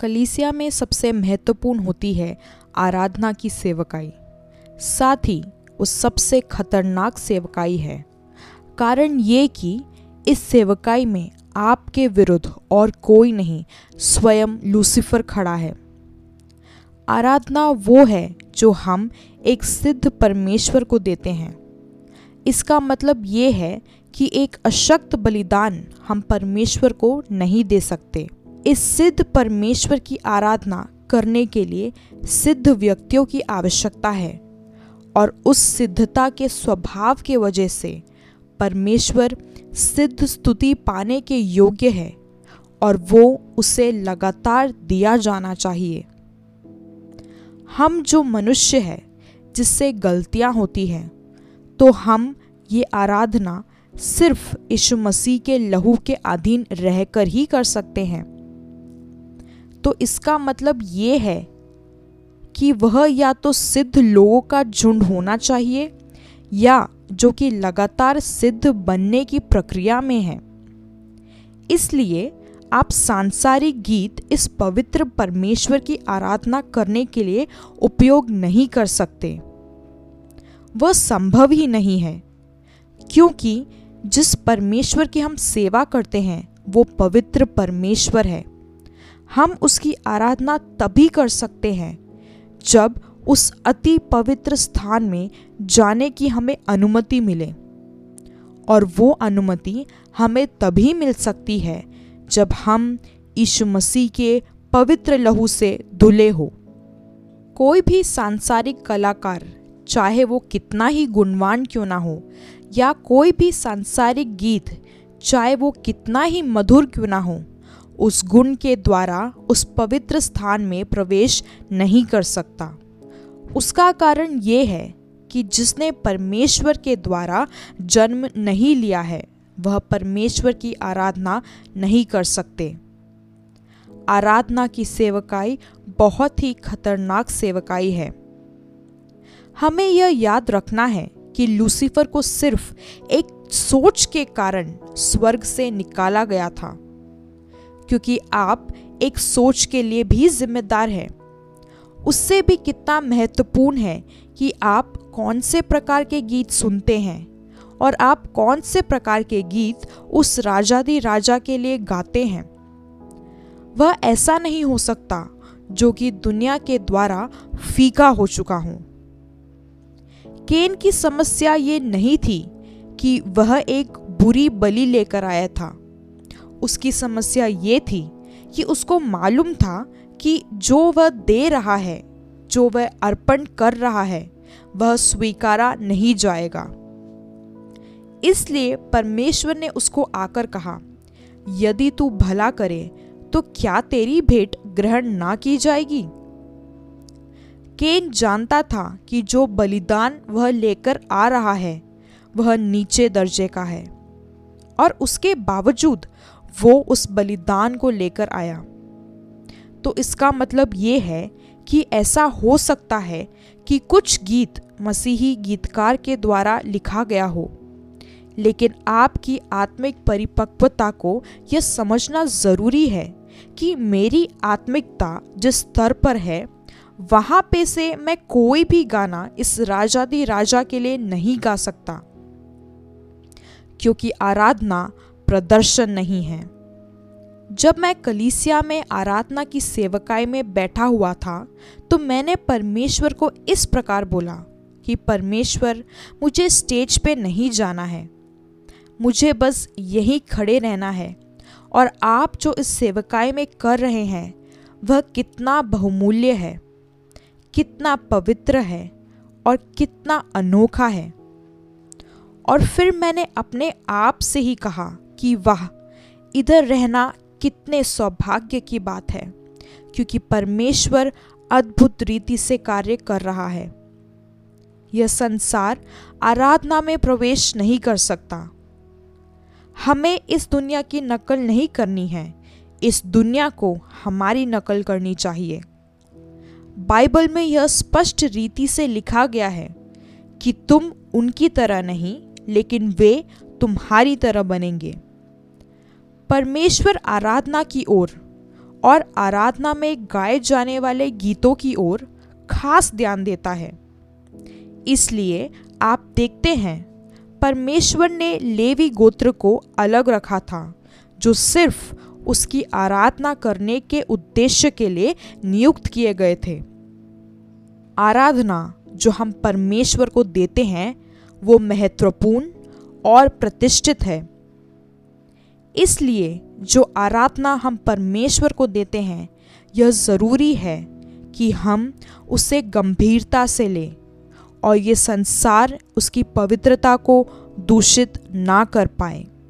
कलीसिया में सबसे महत्वपूर्ण होती है आराधना की सेवकाई। साथ ही उस सबसे खतरनाक सेवकाई है। कारण ये कि इस सेवकाई में आपके विरुद्ध और कोई नहीं, स्वयं लूसीफर खड़ा है। आराधना वो है जो हम एक सिद्ध परमेश्वर को देते हैं। इसका मतलब ये है कि एक अशक्त बलिदान हम परमेश्वर को नहीं दे सकते। इस सिद्ध परमेश्वर की आराधना करने के लिए सिद्ध व्यक्तियों की आवश्यकता है और उस सिद्धता के स्वभाव के वजह से परमेश्वर सिद्ध स्तुति पाने के योग्य है और वो उसे लगातार दिया जाना चाहिए। हम जो मनुष्य है, जिससे गलतियाँ होती हैं तो हम ये आराधना सिर्फ़ यीशु मसीह के लहू के अधीन रहकर ही कर सकते हैं। तो इसका मतलब ये है कि वह या तो सिद्ध लोगों का झुंड होना चाहिए, या जो कि लगातार सिद्ध बनने की प्रक्रिया में है। इसलिए आप सांसारिक गीत इस पवित्र परमेश्वर की आराधना करने के लिए उपयोग नहीं कर सकते। वह संभव ही नहीं है, क्योंकि जिस परमेश्वर की हम सेवा करते हैं, वो पवित्र परमेश्वर है। हम उसकी आराधना तभी कर सकते हैं, जब उस अति पवित्र स्थान में जाने की हमें अनुमति मिले। और वो अनुमति हमें तभी मिल सकती है, जब हम यीशु मसीह के पवित्र लहू से धुले हो। कोई भी सांसारिक कलाकार, चाहे वो कितना ही गुणवान क्यों ना हो, या कोई भी सांसारिक गीत, चाहे वो कितना ही मधुर क्यों ना हो उस गुण के द्वारा उस पवित्र स्थान में प्रवेश नहीं कर सकता। उसका कारण ये है कि जिसने परमेश्वर के द्वारा जन्म नहीं लिया है, वह परमेश्वर की आराधना नहीं कर सकते। आराधना की सेवकाई बहुत ही खतरनाक सेवकाई है। हमें यह याद रखना है कि लूसीफर को सिर्फ़ एक सोच के कारण स्वर्ग से निकाला गया था। क्योंकि आप एक सोच के लिए भी जिम्मेदार हैं। उससे भी कितना महत्वपूर्ण है कि आप कौन से प्रकार के गीत सुनते हैं और आप कौन से प्रकार के गीत उस राजादी राजा के लिए गाते हैं। वह ऐसा नहीं हो सकता जो कि दुनिया के द्वारा फीका हो चुका हो। केन की समस्या ये नहीं थी कि वह एक बुरी बलि लेकर आया था। उसकी समस्या ये थी कि उसको मालूम था कि जो वह दे रहा है, जो वह अर्पण कर रहा है, वह स्वीकारा नहीं जाएगा। इसलिए परमेश्वर ने उसको आकर कहा, यदि तू भला करे तो क्या तेरी भेंट ग्रहण ना की जाएगी? केन जानता था कि जो बलिदान वह लेकर आ रहा है, वह नीचे दर्जे का है। और उसके बावजूद वो उस बलिदान को लेकर आया। तो इसका मतलब ये है कि ऐसा हो सकता है कि कुछ गीत मसीही गीतकार के द्वारा लिखा गया हो, लेकिन आपकी आत्मिक परिपक्वता को यह समझना ज़रूरी है कि मेरी आत्मिकता जिस स्तर पर है, वहाँ पे से मैं कोई भी गाना इस राजादी राजा के लिए नहीं गा सकता। क्योंकि आराधना प्रदर्शन नहीं है। जब मैं कलीसिया में आराधना की सेवकाई में बैठा हुआ था तो मैंने परमेश्वर को इस प्रकार बोला कि, परमेश्वर, मुझे स्टेज पे नहीं जाना है। मुझे बस यहीं खड़े रहना है। और आप जो इस सेवकाई में कर रहे हैं, वह कितना बहुमूल्य है, कितना पवित्र है और कितना अनोखा है। और फिर मैंने अपने आप से ही कहा कि वाह, इधर रहना कितने सौभाग्य की बात है, क्योंकि परमेश्वर अद्भुत रीति से कार्य कर रहा है। यह संसार आराधना में प्रवेश नहीं कर सकता। हमें इस दुनिया की नकल नहीं करनी है, इस दुनिया को हमारी नकल करनी चाहिए। बाइबल में यह स्पष्ट रीति से लिखा गया है कि तुम उनकी तरह नहीं, लेकिन वे तुम्हारी तरह बनेंगे। परमेश्वर आराधना की ओर और आराधना में गाए जाने वाले गीतों की ओर खास ध्यान देता है। इसलिए आप देखते हैं, परमेश्वर ने लेवी गोत्र को अलग रखा था, जो सिर्फ़ उसकी आराधना करने के उद्देश्य के लिए नियुक्त किए गए थे। आराधना जो हम परमेश्वर को देते हैं, वो महत्वपूर्ण और प्रतिष्ठित है। इसलिए जो आराधना हम परमेश्वर को देते हैं, यह ज़रूरी है कि हम उसे गंभीरता से लें और ये संसार उसकी पवित्रता को दूषित ना कर पाए।